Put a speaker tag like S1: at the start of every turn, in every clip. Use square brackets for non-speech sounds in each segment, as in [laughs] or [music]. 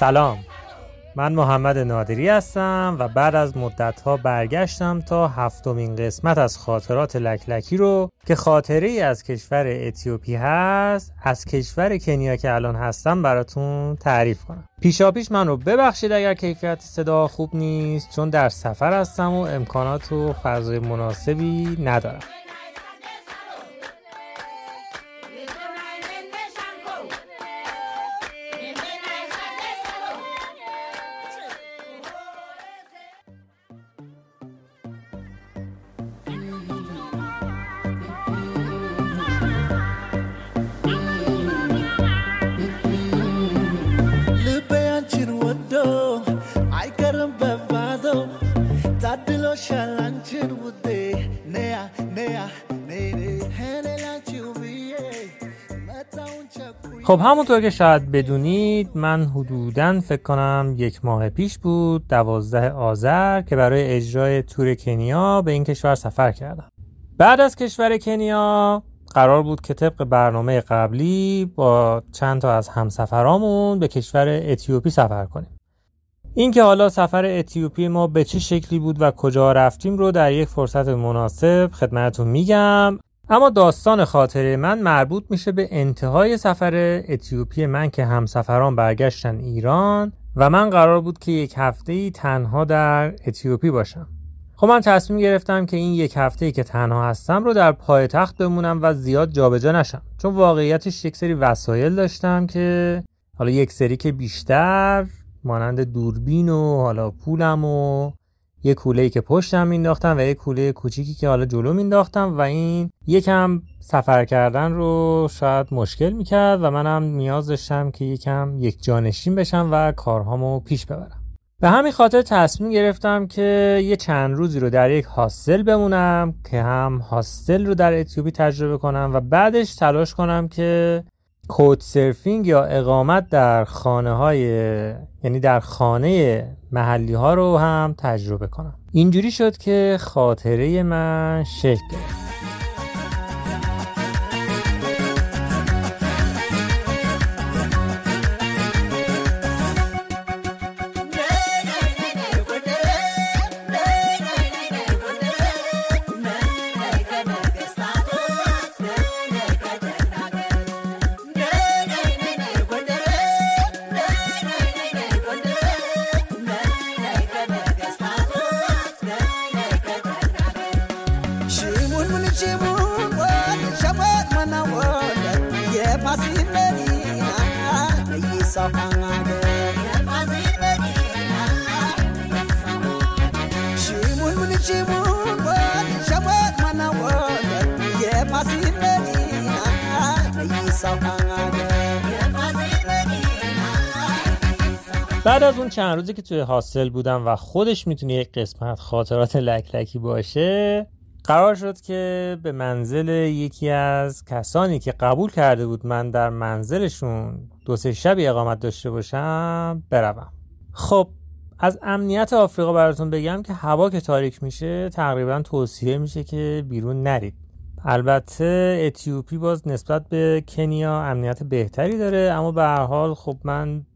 S1: سلام. من محمد نادری هستم و بعد از مدتها برگشتم تا هفتمین قسمت از خاطرات لکلکی رو که خاطره ای از کشور اتیوپی هست از کشور کنیا که الان هستم براتون تعریف کنم. پیشا پیش من رو ببخشید اگر کیفیت صدا خوب نیست چون در سفر هستم و امکانات و فضای مناسبی ندارم. خب همونطور که شاید بدونید من حدودا فکر کنم یک ماه پیش بود دوازده آذر که برای اجرای تور کنیا به این کشور سفر کردم. بعد از کشور کنیا قرار بود که طبق برنامه قبلی با چند تا از همسفرامون به کشور اتیوپی سفر کنیم. اینکه حالا سفر اتیوپی ما به چه شکلی بود و کجا رفتیم رو در یک فرصت مناسب خدمتتون میگم. اما داستان خاطره من مربوط میشه به انتهای سفر اتیوپی من که همسفران برگشتن ایران و من قرار بود که یک هفته ای تنها در اتیوپی باشم. خب من تصمیم گرفتم که این یک هفته ای که تنها هستم رو در پایتخت بمونم و زیاد جابجا نشم. چون واقعیتش یک سری وسایل داشتم که حالا یک سری که بیشتر مانند دوربین و حالا پولم و یه کوله ای که پشتم مینداختم و یه کوله کوچیکی که حالا جلو مینداختم و این یکم سفر کردن رو شاید مشکل می‌کرد و منم نیاز داشتم که یکم یک جانشین بشم و کارهامو پیش ببرم. به همین خاطر تصمیم گرفتم که یه چند روزی رو در یک هاستل بمونم که هم هاستل رو در اتیوپی تجربه کنم و بعدش تلاش کنم که کود سرفینگ یا اقامت در خانه های یعنی در خانه محلی ها رو هم تجربه کنم. اینجوری شد که خاطره من شکل گرفت. چند روزی که توی حاصل بودم و خودش می‌تونه یک قسمت خاطرات لکلکی باشه قرار شد که به منزل یکی از کسانی که قبول کرده بود من در منزلشون دو سه شبی اقامت داشته باشم بروم. خب از امنیت آفریقا براتون بگم که هوا که تاریک میشه تقریبا توصیه میشه که بیرون نرید. البته اتیوپی باز نسبت به کنیا امنیت بهتری داره اما به هر حال خب من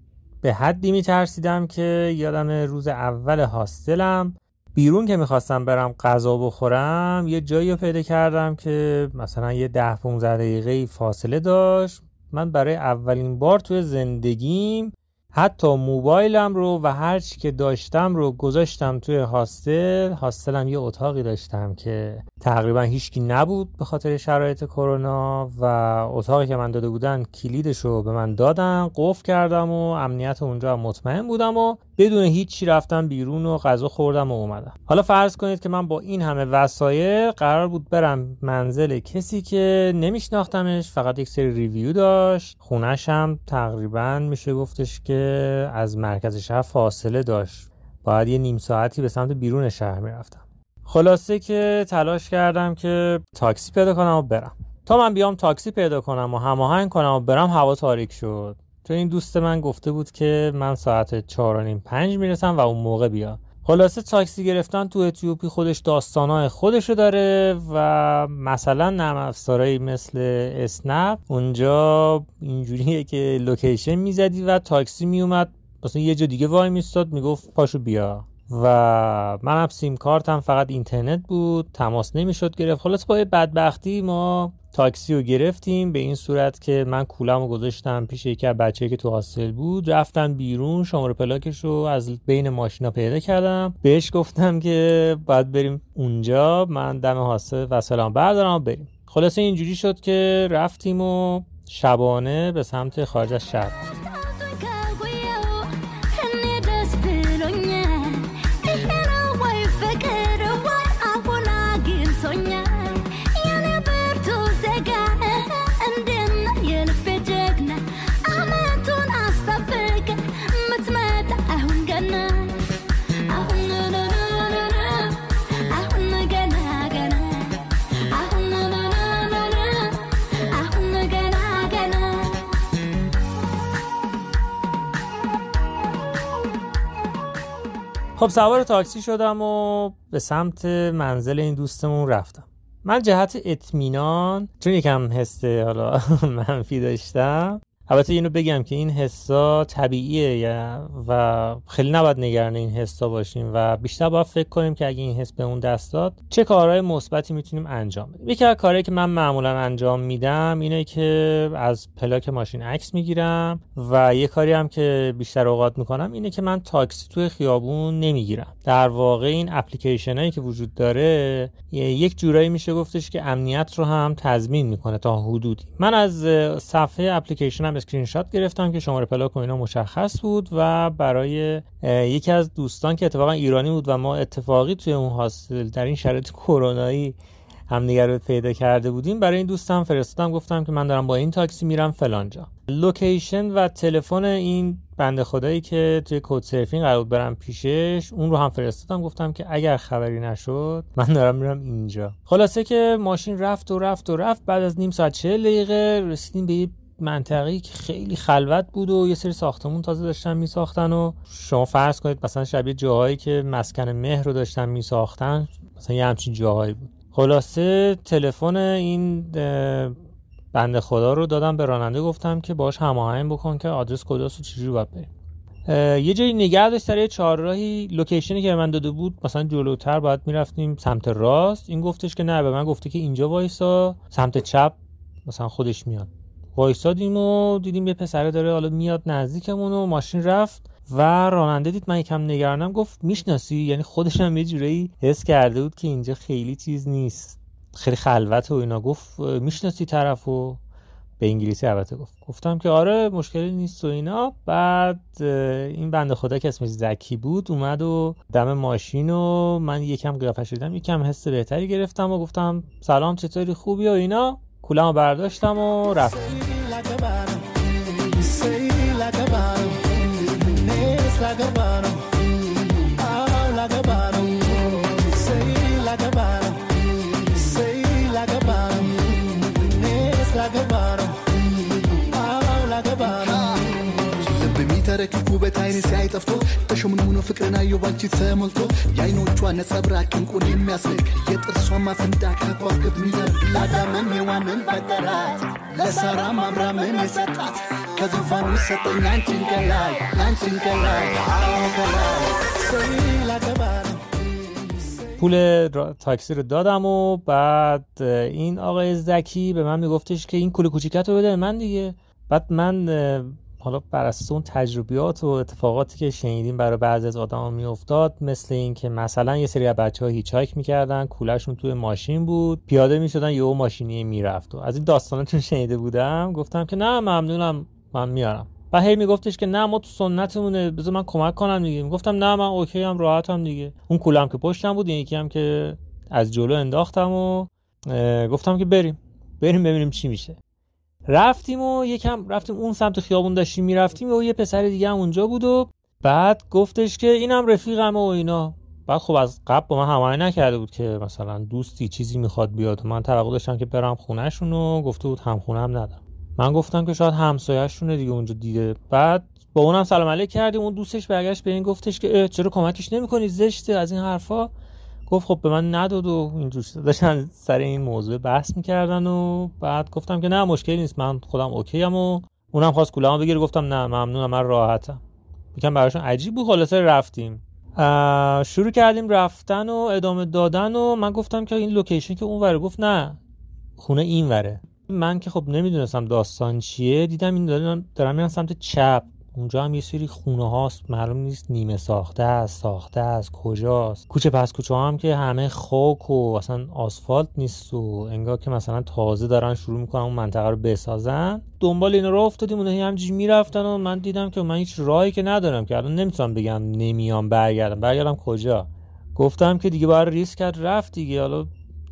S1: به حدی میترسیدم که یادم روز اول هاستلم بیرون که می‌خواستم برم غذا بخورم یه جایی رو پیدا کردم که مثلا یه ده 15 دقیقه فاصله داشت. من برای اولین بار توی زندگیم حتی موبایلم رو و هر چی که داشتم رو گذاشتم توی هاستل. هاستلم یه اتاقی داشتم که تقریبا هیچکی نبود به خاطر شرایط کرونا و اتاقی که من داده بودن کلیدش رو به من دادن قفل کردم و امنیت اونجا مطمئن بودم و بدون هیچی رفتم بیرون و غذا خوردم و اومدم. حالا فرض کنید که من با این همه وسایل قرار بود برم منزل کسی که نمیشناختمش فقط یک سری ریویو داشت. خونش هم تقریبا میشه گفتش که از مرکز شهر فاصله داشت. باید یه نیم ساعتی به سمت بیرون شهر می‌رفتم. خلاصه که تلاش کردم که تاکسی پیدا کنم و برم. تا من بیام تاکسی پیدا کنم و هماهنگ کنم و برم هوا تاریک شد. چون این دوست من گفته بود که من ساعت چهار و نیم پنج می‌رسم و اون موقع بیا. خلاصه تاکسی گرفتن تو اتیوپی خودش داستانهای خودشو داره و مثلا نرم افزارهایی مثل اسنپ اونجا اینجوریه که location می‌زدی و تاکسی میومد مثلا یه جا دیگه وای میستاد می‌گفت پاشو بیا. و منم سیم کارتم فقط اینترنت بود تماس نمی‌شد گرفت. خلاصه با بدبختی ما تاکسی رو گرفتیم به این صورت که من کولم رو گذاشتم پیش یکی از بچه که تو hostel بود. رفتم بیرون شماره پلاکش رو از بین ماشینا پیدا کردم. بهش گفتم که باید بریم اونجا من دم و سلام بردارم بریم. خلاصه اینجوری شد که رفتیم و شبانه به سمت خارج از شهر. خب سوار تاکسی شدم و به سمت منزل این دوستمون رفتم. من جهت اطمینان چون یکم حس حالا [laughs] منفی داشتم. البته اینو بگم که این حسا طبیعیه و خیلی نباید نگران این حسا باشیم و بیشتر باید فکر کنیم که اگه این حس به اون دست داد چه کارهای مثبتی می‌تونیم انجام بدیم. یکی از کارهایی که من معمولا انجام میدم اینه که از پلاک ماشین عکس می‌گیرم و یه کاری هم که بیشتر اوقات می‌کنم اینه که من تاکسی توی خیابون نمی‌گیرم. در واقع این اپلیکیشن هایی که وجود داره یک جورایی میشه گفتش که امنیت رو هم تضمین می‌کنه تا حدودی. من از صفحه اپلیکیشن هم اسکرین شات گرفتم که شماره پلاک و اینا مشخص بود و برای یکی از دوستان که اتفاقا ایرانی بود و ما اتفاقی توی اون hostel در این شرایط کرونایی همدیگر رو پیدا کرده بودیم برای این دوستم فرستادم گفتم که من دارم با این تاکسی میرم فلانجا. location و تلفن این بنده خدایی که توی Couchsurfing قرار برم پیشش اون رو هم فرستادم گفتم که اگر خبری نشد من دارم میرم اینجا. خلاصه که ماشین رفت و رفت و رفت بعد از نیم ساعت 40 دقیقه رسیدیم به منطقی که خیلی خلوت بود و یه سری ساختمون تازه داشتن میساختن و شما فرض کنید مثلا شبیه جاهایی که مسکن مهر رو داشتن میساختن مثلا یه همچین جاهایی بود. خلاصه تلفن این بنده خدا رو دادم به راننده گفتم که باش هماهنگ بکن که آدرس کجاست و چجوری باید بریم. یه جایی نگه داشت سر چهارراهی لوکیشنی که من داده بود مثلا جلوتر باید می‌رفتیم سمت راست. این گفتش که نه به من گفته که اینجا وایسا سمت چپ مثلا خودش میاد. وایسادیم و دیدیم یه پسره داره حالا میاد نزدیکمون و ماشین رفت و راننده دید من یکم نگرانم گفت می‌شناسی؟ یعنی خودش هم یه جورایی حس کرده بود که اینجا خیلی چیز نیست. خیلی خلوت و اینا. گفت می‌شناسی طرفو به انگلیسی البته گفت. گفتم که آره مشکلی نیست و اینا. بعد این بنده خدا که اسمش زکی بود اومد و دم ماشین و من یکم قیافش دیدم یکم حس بهتری گرفتم و گفتم سلام چطوری؟ خوبی و اینا. کولامو برداشتم و رفتم
S2: Of course. ሲያይ ጠፍቶ ተሾምንሙኖ ፍቅርን አየሁ ባንቺ ተሞልቶ የአይኖቿ ነጸብራቅ እንቁን የሚያስንቅ የጥርሷ ማፍንዳ ከዋክብት ሚደርቅ ለአዳምም ሔዋንን ፈጠራት ለሳራም አብራምን የሰጣት ከዙፋኑ ሰጠኝ አንቺን ከላይ አንቺን ከላይ ከላይ ላገባ
S1: پول تاکسی رو دادم و بعد این آقای زکی به من میگفتش که این کل کوچیکت رو بده من دیگه بعد من حالا بر اساس اون تجربیات و اتفاقاتی که شنیدیم برای بعضی از آدما میافتاد مثل اینکه مثلا یه سری از بچه ها هیچ هایک می‌کردن کولشون توی ماشین بود پیاده می‌شدن یهو ماشینی می‌رفت و از این داستاناتون شنیده بودم گفتم که نه ممنونم من میارم. و هی میگفتش که نه ما تو سنتمونه بذار من کمک کنم دیگه. می‌گفتم نه من اوکی هم راحتم دیگه. اون کولم که پشتم بود یکی هم که از جلو انداختم و گفتم که بریم. بریم ببینیم چی میشه. رفتیم و یکم رفتیم اون سمت خیابون داشتیم می‌رفتیم و یه پسر دیگه هم اونجا بود و بعد گفتش که اینم رفیقمه و اینا. بعد خب از قبل با من هماهنگ نکرده بود که مثلا دوستی چیزی می‌خواد بیاد. من توقع داشتم که برم خونهشون و گفته بود هم خونه هم ندارم. من گفتم که شاید همسایه‌شونه دیگه اونجا دیده. بعد با اونم سلام علیک کردیم. اون دوستش برگشت به این گفتش که چرا کمکش نمی‌کنی؟ زشته از این حرفا. گفت خب به من نداد و اینجور داشتن سر این موضوع بحث می‌کردن و بعد گفتم که نه مشکلی نیست. من خودم OK ام و اونم خواست کولامو بگیره. گفتم نه ممنونم من راحتم. یکم براشون عجیب بود. خلاصه رفتیم. شروع کردیم رفتن و ادامه دادن و من گفتم که این location که اون وره گفت نه خونه این وره من که خب نمی‌دونستم داستان چیه. دیدم این دارم, دارم میرم سمت چپ. اونجا هم یه سری خونه هاست معلوم نیست نیمه ساخته است ساخته است کجاست. کوچه پس کوچه هم که همه خاک و اصلا آسفالت نیست و انگار که مثلا تازه دارن شروع می‌کنن اون منطقه رو بسازن. دنبال این رو افتادیم اونها همجوری می‌رفتن و من دیدم که من هیچ راهی که ندارم که الان نمی‌تونم بگم نمیام برگردم. برگردم کجا؟ گفتم که دیگه باید ریسک کرد رفت دیگه. حالا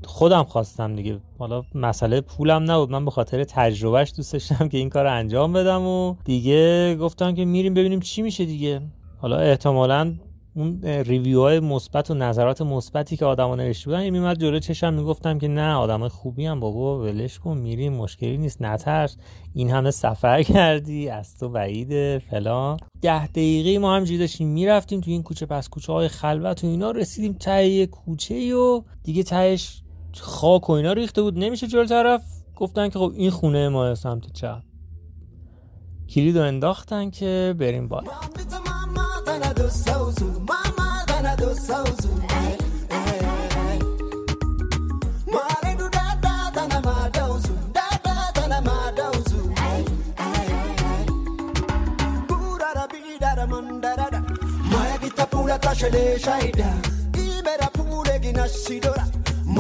S1: خودم خواستم دیگه. حالا مسئله پولم نبود. من به خاطر تجربهش دوست داشتم که این کار انجام بدم و دیگه گفتم که میریم ببینیم چی میشه دیگه. حالا احتمالا اون ریویو های مثبت و نظرات مثبتی که آدما نوشته بودن میمد جلو چشم می‌گفتم که نه آدم خوبی هم بابا ولش کن میریم مشکلی نیست نترس این همه سفر کردی از تو بعیده فلان. ده دقیقه ما هم داشتیم می‌رفتیم تو این کوچه پس کوچه های خلوت و اینا رسیدیم ته کوچه و دیگه تهش خاک و اینا ریخته بود. نمیشه جلو طرف. گفتن که خب این خونه ما سمت چپ. کلید رو انداختن که بریم بالا.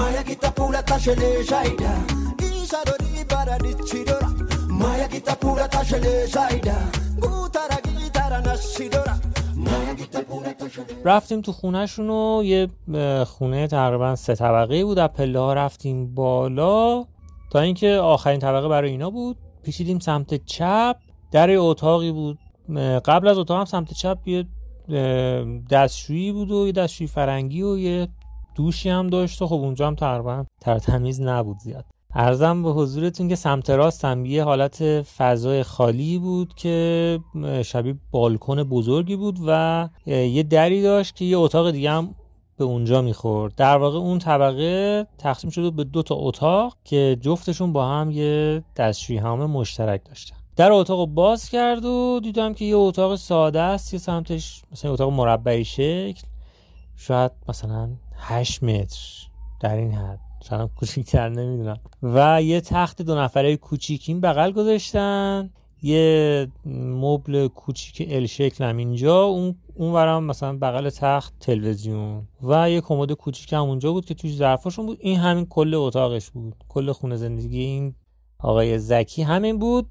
S2: Maya kita pula tashele dori bara dichidora Maya kita pula tashele shaida Gutara gitara nashidora
S1: رفتیم تو خونهشون و یه خونه تقریبا سه طبقه بود. از پله ها رفتیم بالا. تا اینکه آخرین طبقه برای اینا بود. پیشیدیم سمت چپ. در اتاقی بود. قبل از اتاق هم سمت چپ یه دستشویی بود و یه دستشویی فرنگی و یه دوشی هم داشت و خب اونجا هم تقریبا ترتمیز نبود زیاد. ارزم به حضورتون که سمت راست هم یه حالت فضای خالی بود که شبیه بالکن بزرگی بود و یه دری داشت که یه اتاق دیگه هم به اونجا می‌خورد. در واقع اون طبقه تقسیم شده به دو تا اتاق که جفتشون با هم یه دستشویی همه مشترک داشتن. در اتاق باز کرد و دیدم که یه اتاق ساده است یه سمتش مثلا اتاق مربعی شکل. شاید مثلا 8 متر در این حد. شاید کوچیکتر نمی‌دونم. و یه تخت دو نفره کوچیک این بغل گذاشتن. یه مبل کوچیک ال شکل هم اینجا. اون اون ورم مثلا بغل تخت تلویزیون. و یه کمد کوچیک هم اونجا بود که توش ظرفاشون بود. این همین کل اتاقش بود. کل خونه زندگی این آقای زکی همین بود.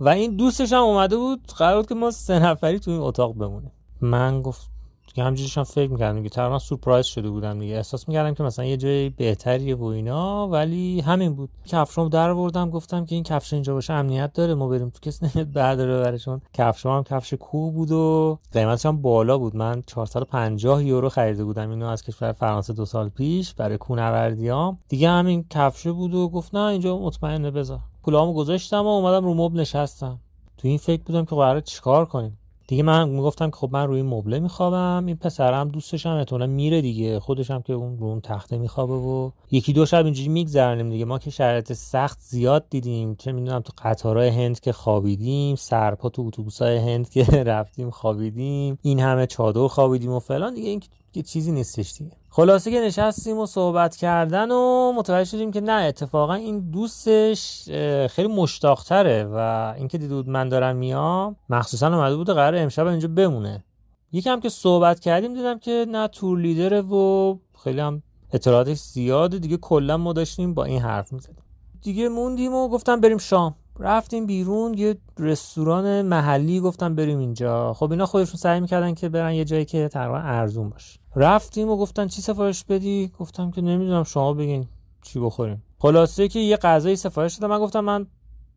S1: و این دوستش هم اومده بود. قرار بود که ما سه نفری تو این اتاق بمونیم. من گفت دیگه همجوریش هم فکر می‌کردم دیگه. تقریبا سورپرایز شده بودم دیگه. احساس می‌کردم که مثلا یه جای بهتریه و اینا ولی همین بود. کفشام در آوردم گفتم که این کفش اینجا باشه امنیت داره ما بریم تو کسی نمیاد برداره بره چون کفشام هم کفش کوه بود و قیمتش هم بالا بود. من 450 یورو خریده بودم. اینو از کشور فرانسه دو سال پیش برای کوهنوردیام دیگه همین کفش بود و گفت نه اینجا مطمئنه بذار. پولامو گذاشتم و اومدم رو مبل نشستم. تو این فکر بودم که قراره چیکار کنیم؟ دیگه من می‌گفتم که خب من روی مبله میخوابم این پسرم دوستش هم احتمالا میره دیگه. خودش هم که اون رو اون تخته میخوابه و یکی دو شب اینجوری میگذرنیم دیگه. ما که شرایط سخت زیاد دیدیم. چه می‌دونم تو قطارهای هند که خوابیدیم سرپا تو اتوبوسای هند که [laughs] رفتیم خوابیدیم این همه چادر خوابیدیم و فلان. دیگه این که چیزی نیستش دیگه. خلاصه که نشستیم و صحبت کردن و متوجه شدیم که نه اتفاقا این دوستش خیلی مشتاقتره و اینکه دید من دارم میام مخصوصا اومده بوده قرار امشب اینجا بمونه. یکم که صحبت کردیم دیدم که نه تور لیدره و خیلی هم اطلاعاتش زیاده دیگه کلا ما داشتیم با این حرف می‌زدیم. دیگه موندیم و گفتم بریم شام. رفتیم بیرون یه رستوران محلی گفتم بریم اینجا. خب اینا خودشون سعی می‌کردن که برن یه جایی که تقریبا ارزون باشه. رفتیم و گفتن چی سفارش بدی؟ گفتم که نمی‌دونم شما بگین چی بخوریم. خلاصه که یه غذایی سفارش دادم. من گفتم من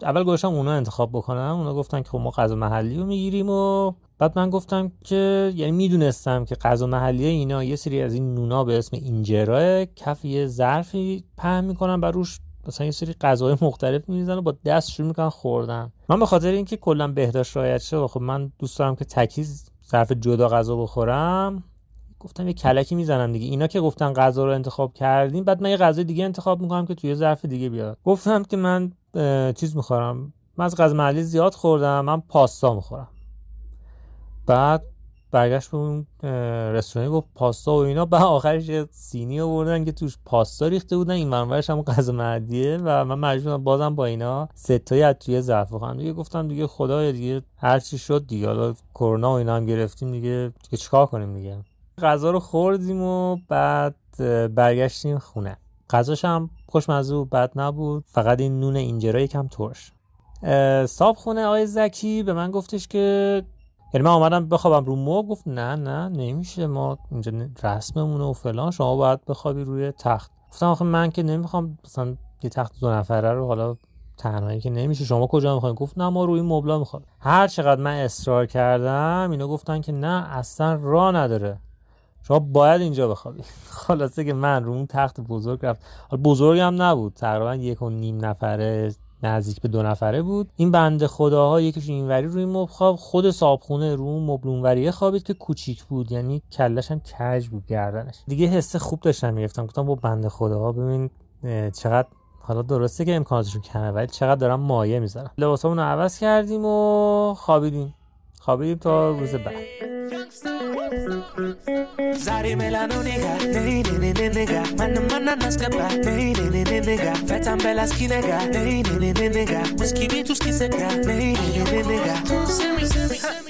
S1: اول گذاشتم اونا انتخاب بکنم. اونا گفتن که خب ما غذا محلی رو می‌گیریم و بعد من گفتم که یعنی می‌دونستم که غذا محلی اینا یه سری از این نونا به اسم اینجرا کف یه ظرفی پهن می‌کنن و روش مثلا یه سری غذاهای مختلف می‌زنن و با دست شروع می‌کنن خوردن. من به خاطر اینکه کلا بهداشت رعایت شه خب من دوست دارم که تکیز ظرف جدا غذا بخورم. گفتم یه کلکی می‌زنم دیگه. اینا که گفتن غذا رو انتخاب کردیم بعد من یه غذای دیگه انتخاب می‌کنم که توی ظرف دیگه بیاد. گفتم که من چیز می‌خورم. من از غذا محلی زیاد خوردم من پاستا می‌خورم. بعد برگشت به اون رستورانی گفت پاستا و اینا. بعد آخرش یه سینی آوردن که توش پاستا ریخته بودن. این منورش هم غذا معدیه و من مجبورم بازم با اینا ستایی از توی ظرف خواهم دیگه گفتم دیگه خدایا دیگه هر چی شد دیگه. حالا کرونا و اینا هم گرفتیم دیگه. دیگه چیکار کنیم دیگه؟ غذا رو خوردیم و بعد برگشتیم خونه. غذاش هم خوشمزه و بد نبود. فقط این نون اینجرا یکم ترش. صاحب خونه آقای زکی به من گفتش که یعنی من آمدم بخوابم رو مو گفت نه نه نمیشه. ما اینجا رسممونه و فلان. شما باید بخوابی روی تخت. گفتم آخه من که نمی‌خوام مثلا یه تخت دو نفره رو حالا تنهایی که نمیشه. شما کجا می‌خواین؟ گفت نه ما روی مبلا می‌خواد هر چقدر من اصرار کردم اینا گفتن که نه اصلا راه نداره. شما باید اینجا بخوابی. [laughs] خلاصه که من رو اون تخت بزرگ رفت. بزرگ هم نبود. تقریبا یک و نیم نفره نزدیک به دو نفره بود. این بنده خداها یکیش اینوری روی مبل خواب. خود صابخونه رو مبل اونوریه خوابید که کوچیک بود. یعنی کلش هم کج بود گردنش. دیگه حس خوب داشتم می‌گفتم گفتم با بنده خداها ببین چقدر حالا درسته که امکاناتشون کمه ولی چقدر دارم مایه می‌ذارم. لباسامون عوض کردیم و خوابیدیم. خوابیدیم تا روز بعد. Zari melanoniga, nej nej nej nej nega Mannen mannarna släppa, nej nej nej nej nega Fettan bella skinega, nej nej nej nej nega Whisky bitus kisega, nej nej nej nej nega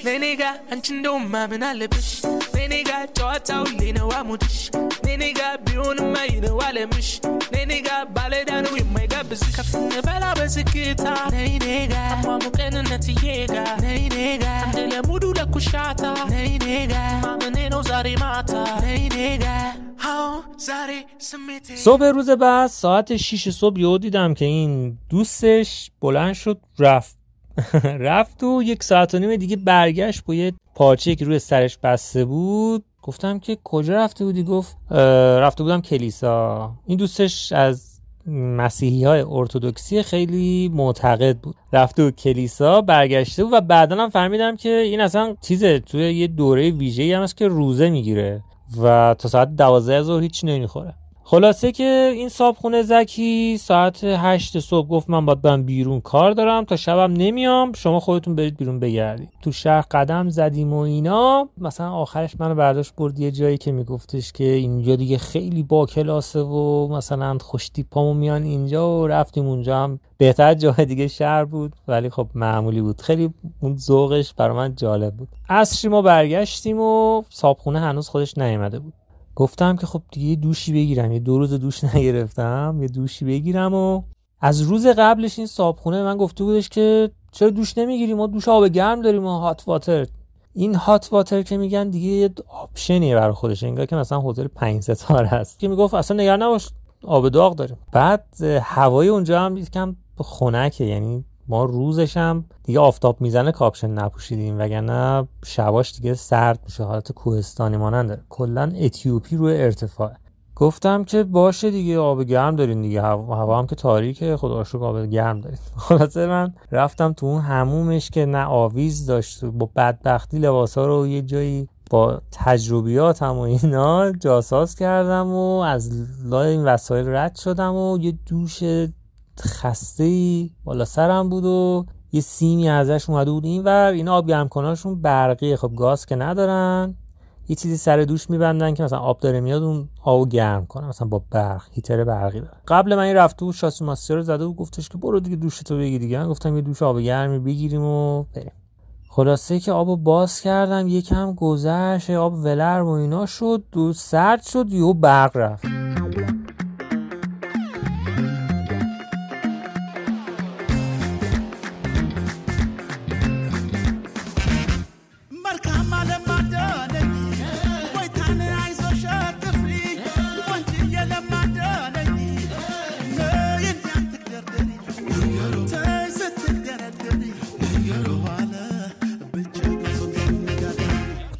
S1: Nej nega, hancin doma min alle bish Nej nega, tjata ulina wa mudish Nej nega, bion mayina wale mish Nej nega, bale danu imayga bizish Kafine bela bezikita, nej nega Amma mukenu natiyega, nej nega Andele mudu lakushata, nej nega صبح روز بعد ساعت 6 صبح یهو دیدم که این دوستش بلند شد رفت. [laughs] رفت و یک ساعت و نیم دیگه برگشت با یه پارچه که روی سرش بسته بود. گفتم که کجا رفته بودی؟ گفت رفته بودم کلیسا. این دوستش از مسیحی های ارتودکسی خیلی معتقد بود. رفته بود کلیسا برگشته و بعدا هم فهمیدم که این اصلا چیزه توی یه دوره ویژه هم هست که روزه می‌گیره و تا ساعت دوازده ظهر هیچ نمی‌خوره. خلاصه که این صابخونه زکی ساعت هشت صبح گفت من باید برم بیرون کار دارم تا شبم نمیام شما خودتون برید بیرون بگردید تو شهر قدم زدیم و اینا. مثلا آخرش منو برداشت برد یه جایی که میگفتش که اینجا دیگه خیلی با کلاسه و مثلا خوشتی پامو میان اینجا و رفتیم اونجا هم. بهتر جای دیگه شهر بود ولی خب معمولی بود. خیلی اون ذوقش برای جالب بود. عصری ما برگشتیم و صابخونه هنوز خودش نیامده بود. گفتم که خب دیگه دوشی بگیرم یه دو روز دوش [laughs] نگرفتم یه دوشی بگیرم و از روز قبلش این صابخونه من گفته بودش که چرا دوش نمی‌گیریم ما دوش آب گرم داریم و hot water این hot water که میگن دیگه یه option یه برای خودش انگار که مثلا هتل 5 ستاره هست که می‌گفت اصلا نگران نباش آب داغ داریم. بعد هوای اونجا هم یکم خنکه یعنی ما روزش هم دیگه آفتاب می‌زنه کاپشن نپوشیدیم وگرنه شباش دیگه سرد میشه. حالت کوهستانی ماننده. کلا اتیوپی روی ارتفاع. گفتم که باشه دیگه آب گرم دارین دیگه. هوا هم که تاریکه. خدا شکر آب گرم دارید [laughs] خلاصه من رفتم تو اون همومش که نه آویز داشت. با بدبختی لباسا رو یه جایی با تجربیاتم و اینا جاساز کردم و از لای این وسایل رد شدم و یه دوش خسته ای بالا سرم بود و یه سیمی ازش اومده بود این ور. اینا آب گرم کناشون برقیه. خب گاز که ندارن. یه چیزی سر دوش میبندن که مثلا آب داره میاد اون آب گرم کنه مثلا با برق هیتر برقی داره. قبل من این رفته بود شاسی ماستر رو زده و گفتش که برو دیگه دوشتو بگیر دیگه. من گفتم یه دوش آب گرمی بگیریم و بریم. خلاصه که آب باز کردم. یکم گذشت. آب ولر و اینا شد. دو سرد شد. یهو برق رفت.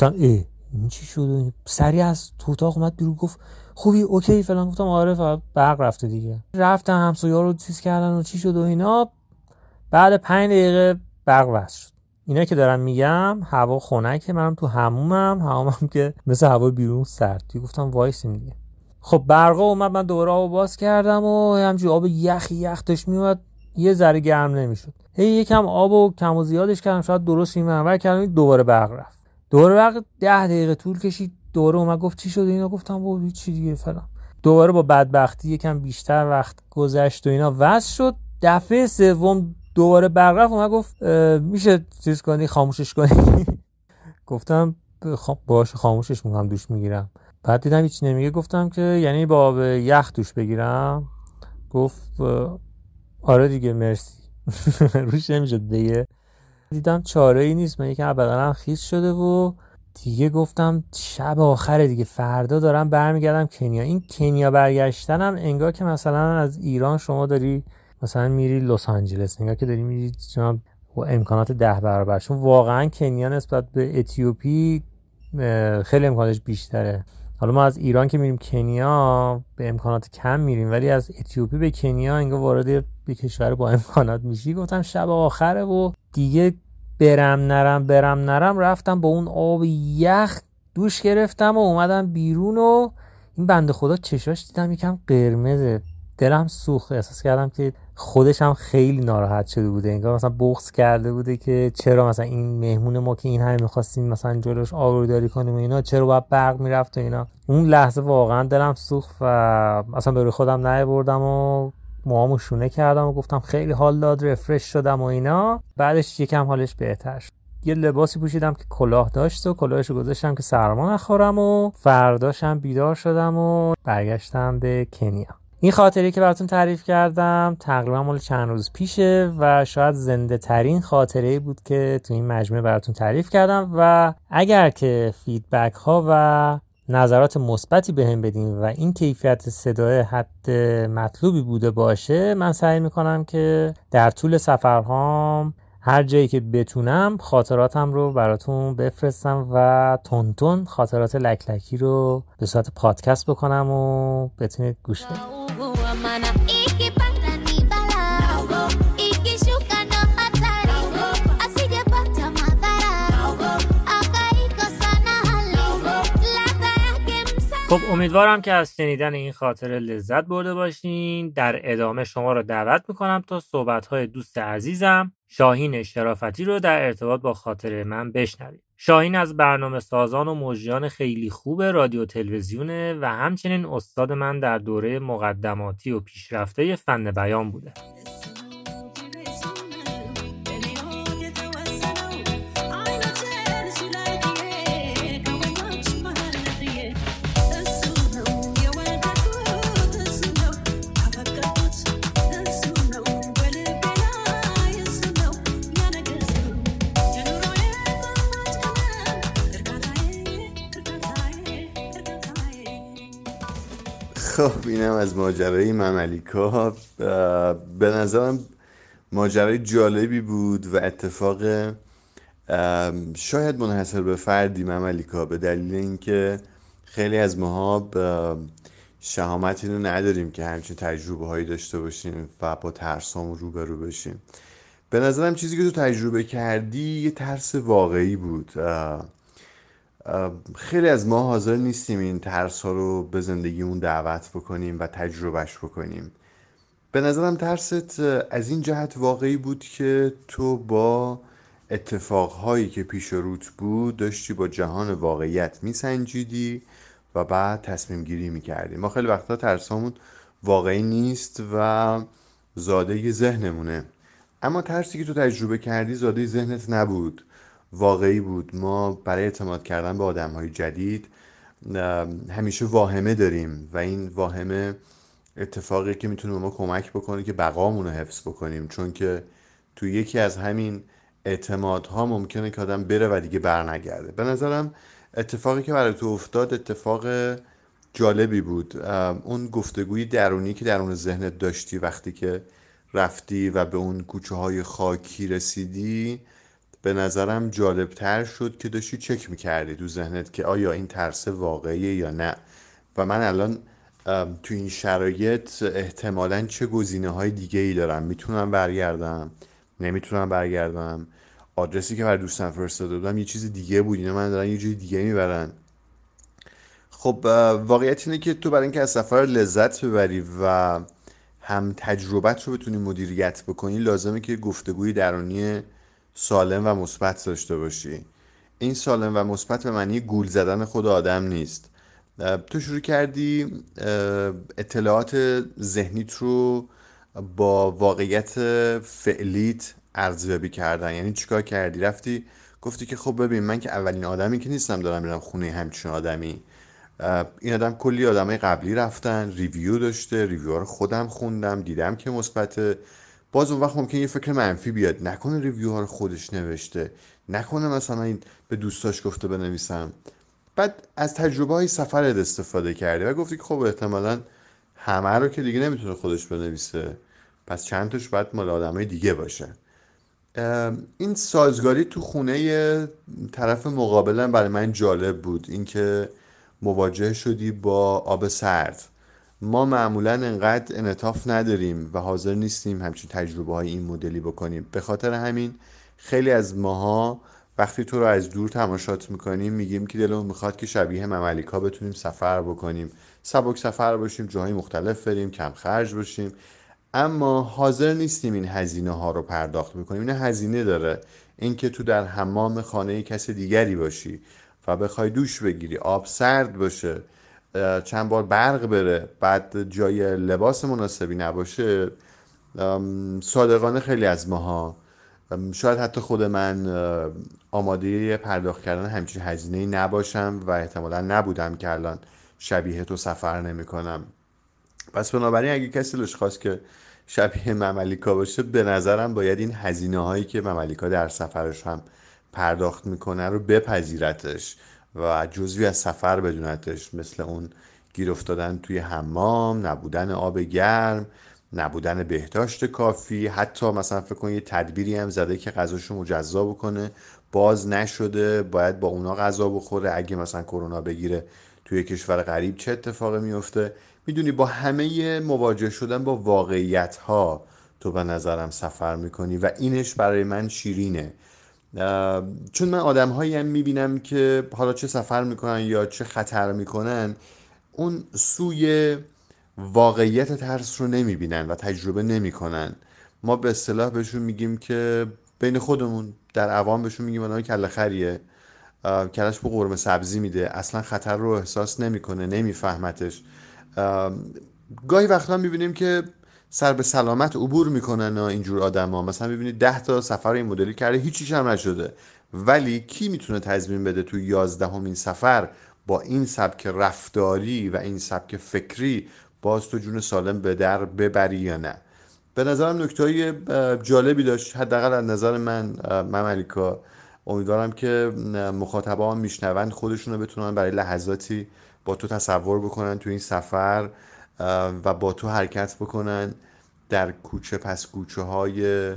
S1: گفتم ای این چی شده سری از تو اتاق اومد بیرون گفت خوبی اوکی فلان. گفتم آره فقط برق رفته دیگه. رفتن همسایه رو چیز کردن و چی شد و اینا. بعد پنج دقیقه برق وصل شد. اینا که دارم میگم هوا خنکه منم تو همومم همومم که مثل هوا بیرون سرد دیگه گفتم وایسیم دیگه. خب برقا اومد من دوباره آب باز کردم و همجوری آب یخ یخ داشت میومد. یه ذره گرم نمی‌شد. هی یکم آب و کم و زیادش کردم. شاید درست این منور کردم دوباره برق رفت. دوره وقت ده دقیقه طول کشید دوره اومد گفت چی شده اینا؟ گفتم با چی دیگه فلان. دوباره با بدبختی یکم بیشتر وقت گذشت و اینا. وصل شد. دفعه سوم دوباره برق اومد گفت میشه چیز کنی؟ خاموشش کنی؟ [laughs] گفتم خب باش خاموشش می‌کنم دوش می‌گیرم. بعد دیدم هیچ نمیگه. گفتم که یعنی با یخ دوش بگیرم. گفت آره دیگه مرسی. [laughs] روش نمی‌شد دیگه. دیدم چاره ای نیست. من یکم بدنم خیس شده و دیگه گفتم شب آخره دیگه. فردا دارم برمیگردم کنیا. این کنیا برگشتنم انگار که مثلا از ایران شما داری مثلا میری لس آنجلس انگار که داری میری با امکانات ده برابر. چون واقعا کنیا نسبت به اتیوپی خیلی امکانش بیشتره. حالا ما از ایران که میریم کنیا به امکانات کم میریم. ولی از اتیوپی به کنیا انگار وارد یه کشور با امکانات میشی. گفتم شب آخره و دیگه برم نرم برم نرم رفتم با اون آب یخ دوش گرفتم و اومدم بیرون و این بنده خدا چشاش دیدم یکم قرمزه. دلم سوخت احساس کردم که خودش هم خیلی ناراحت شده بوده. انگار مثلا بغض کرده بوده که چرا مثلا این مهمون ما که این همه می‌خواستیم مثلا جلوش آبروداری کنیم و اینا چرا باید برق می‌رفت و اینا. اون لحظه واقعا دلم سوخت و اصلا به روی خودم بردم و موامو شونه کردم و گفتم خیلی حال داد رفرش شدم و اینا. بعدش یکم حالش بهتر شد. یه لباسی پوشیدم که کلاه داشت و کلاهشو گذاشتم که سرما نخورم و فرداشم بیدار شدم و برگشتم به کنیا. این خاطری که براتون تعریف کردم تقریبا مال چند روز پیشه و شاید زنده ترین خاطره بود که تو این مجموعه براتون تعریف کردم و اگر که فیدبک ها و نظرات مثبتی بهم بدین و این کیفیت صدای حد مطلوبی بوده باشه من سعی می‌کنم که در طول سفرهام هر جایی که بتونم خاطراتم رو براتون بفرستم و تونتون خاطرات لکلکی رو به صورت پادکست بکنم و بتونید گوش بدید. خب امیدوارم که از شنیدن این خاطره لذت برده باشین. در ادامه شما رو دعوت می‌کنم تا صحبت دوست عزیزم شاهین شرافتی رو در ارتباط با خاطره من بشنوید شاهین از برنامه سازان و مجریان خیلی خوب رادیو تلویزیونه و همچنین استاد من در دوره مقدماتی و پیشرفته فن بیان بوده.
S3: خب اینم از ماجرای مملیکا به نظرم ماجرای جالبی بود و اتفاق شاید منحصر به فردی مملیکا به دلیل اینکه خیلی از ماها شهامت اینو نداریم که همچین تجربه هایی داشته باشیم و با ترسامون روبرو بشیم. به نظرم چیزی که تو تجربه کردی یه ترس واقعی بود. خیلی از ما حاضر نیستیم این ترس ها رو به زندگیمون دعوت بکنیم و تجربهش بکنیم. به نظرم ترست از این جهت واقعی بود که تو با اتفاقهایی که پیش روت بود داشتی با جهان واقعیت میسنجیدی و بعد تصمیم گیری می‌کردی. ما خیلی وقتا ترسامون واقعی نیست و زاده ذهنمونه. اما ترسی که تو تجربه کردی زاده ذهنت نبود. واقعی بود. ما برای اعتماد کردن به آدم های جدید همیشه واهمه داریم و این واهمه اتفاقی که می‌تونه به ما کمک بکنه که بقامون رو حفظ بکنیم. چون که تو یکی از همین اعتمادها ممکنه که آدم بره و دیگه برنگرده. به نظرم اتفاقی که برای تو افتاد اتفاق جالبی بود. اون گفتگوی درونی که درون ذهنت داشتی وقتی که رفتی و به اون کوچه های خاکی رسیدی به نظرم جالبتر شد که داشتی چک می‌کردی تو ذهنت که آیا این ترس واقعیه یا نه. و من الان تو این شرایط احتمالا چه گزینه های دیگه ای دارم؟ می‌تونم برگردم؟ نمی‌تونم برگردم؟ آدرسی که بر دوستم فرستاده بودم یه چیز دیگه بود. اینا من دارن یه جای دیگه می‌برن. خب واقعیت اینه که تو برای اینکه از سفر لذت ببری و هم تجربت رو بتونی مدیریت بکنی لازمه که گفتگوی درونی سالم و مثبت داشته باشی. این سالم و مثبت به معنی گول زدن خود آدم نیست. تو شروع کردی اطلاعات ذهنیت رو با واقعیت فعلیت ارزیابی کردن. یعنی چیکار کردی؟ رفتی گفتی که خب ببین من که اولین آدمی که نیستم دارم میرم خونه همچین آدمی. این آدم کلی آدمای قبلی رفتن ریویو داشته ریویو رو خودم خوندم دیدم که مثبت باز اون وقت ممکنه یه فکر منفی بیاد. نکنه review ها رو خودش نوشته. نکنه مثلا این به دوستاش گفته بنویسم. بعد از تجربه های سفرت استفاده کردی و گفتی که خب احتمالا همه رو که دیگه نمی‌تونه خودش بنویسه. پس چند تاش باید مال آدمای دیگه باشه. این سازگاری تو خونه طرف مقابلم برای من جالب بود. اینکه مواجه شدی با آب سرد. ما معمولا انقدر انطاف نداریم و حاضر نیستیم همچین تجربه های این مدلی بکنیم. به خاطر همین خیلی از ماها وقتی تو رو از دور تماشات می‌کنیم میگیم که دلمون می‌خواد که شبیه مملیکا بتونیم سفر بکنیم. سبک سفر باشیم جاهای مختلف بریم کم خرج باشیم. اما حاضر نیستیم این هزینه ها رو پرداخت بکنیم. این هزینه داره اینکه تو در حمام خانه کس دیگری باشی و بخوای دوش بگیری آب سرد باشه. چند بار برق بره بعد جای لباس مناسبی نباشه صادقانه خیلی از ماها. شاید حتی خود من آماده پرداخت کردن همچین هزینه نباشم و احتمالا نبودم که الان شبیه تو سفر نمی کنم پس بنابراین اگه کسی لش خواست که شبیه مملیکا باشه به نظرم باید این هزینه هایی که مملیکا در سفرش هم پرداخت می‌کنه رو بپذیرتش. و جزوی از سفر بدونتش مثل اون گیر افتادن توی حمام نبودن آب گرم نبودن بهداشت کافی حتی مثلا فکر کن یه تدبیری هم زده که غذاشو مجزا بکنه باز نشده باید با اونا غذا بخوره. اگه مثلا کرونا بگیره توی کشور غریب چه اتفاقی میفته؟ می‌دونی با همه مواجه شدن با واقعیت ها تو به نظرم سفر می‌کنی و اینش برای من شیرینه. چون من آدم هایی هم می‌بینم که حالا چه سفر می‌کنن یا چه خطر می‌کنن اون سوی واقعیت ترس رو نمی‌بینن و تجربه نمی‌کنن. ما به اصطلاح بهشون میگیم که بین خودمون در عوام بهشون میگیم آنها کله خریه. کلش به قرمه سبزی میده. اصلا خطر رو احساس نمی‌کنه نمیفهمتش. گاهی وقتا می‌بینیم که سر به سلامت عبور می‌کنن اینجور آدما مثلا می‌بینید ده تا سفر این مدلی کرده هیچیش هم نشده. ولی کی می‌تونه تضمین بده تو یازدهمین سفر با این سبک رفتاری و این سبک فکری باز تو جون سالم به در ببری یا نه؟ به نظرم نکته جالبی داشت. حداقل از نظر من مملیکا امیدوارم که مخاطبا هم میشنوند خودشون رو بتونن برای لحظاتی با تو تصور بکنن تو این سفر. و با تو حرکت بکنن در کوچه. پس کوچه های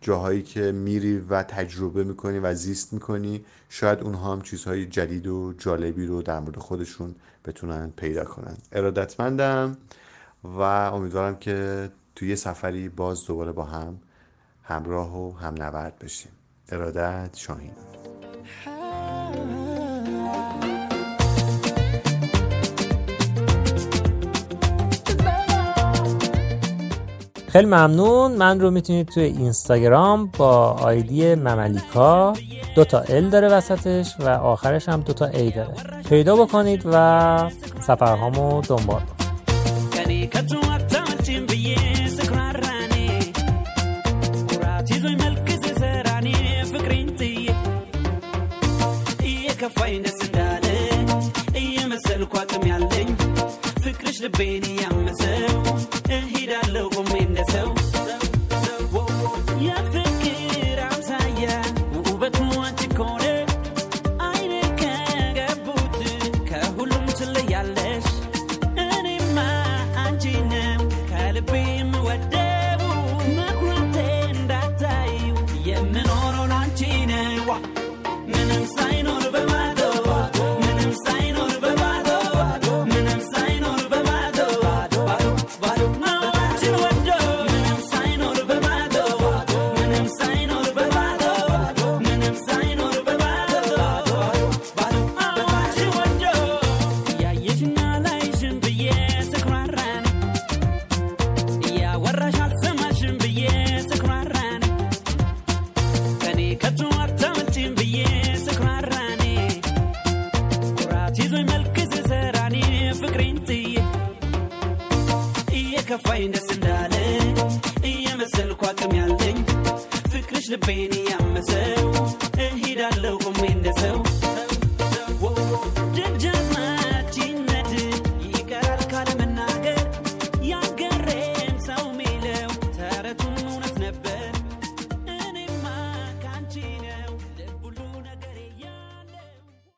S3: جاهایی که میری و تجربه می‌کنی و زیست می‌کنی شاید اونها هم چیزهای جدید و جالبی رو در مورد خودشون بتونن پیدا کنن. ارادتمندم و امیدوارم که توی یه سفری باز دوباره با هم همراه و هم نورد بشیم. ارادت شاهین
S1: خیلی ممنون. من رو می‌تونید توی اینستاگرام با آیدی مملیکا. دو تا ال داره وسطش و آخرش هم دو تا ای داره. پیدا بکنید و سفرهامو دنبال
S4: كفاية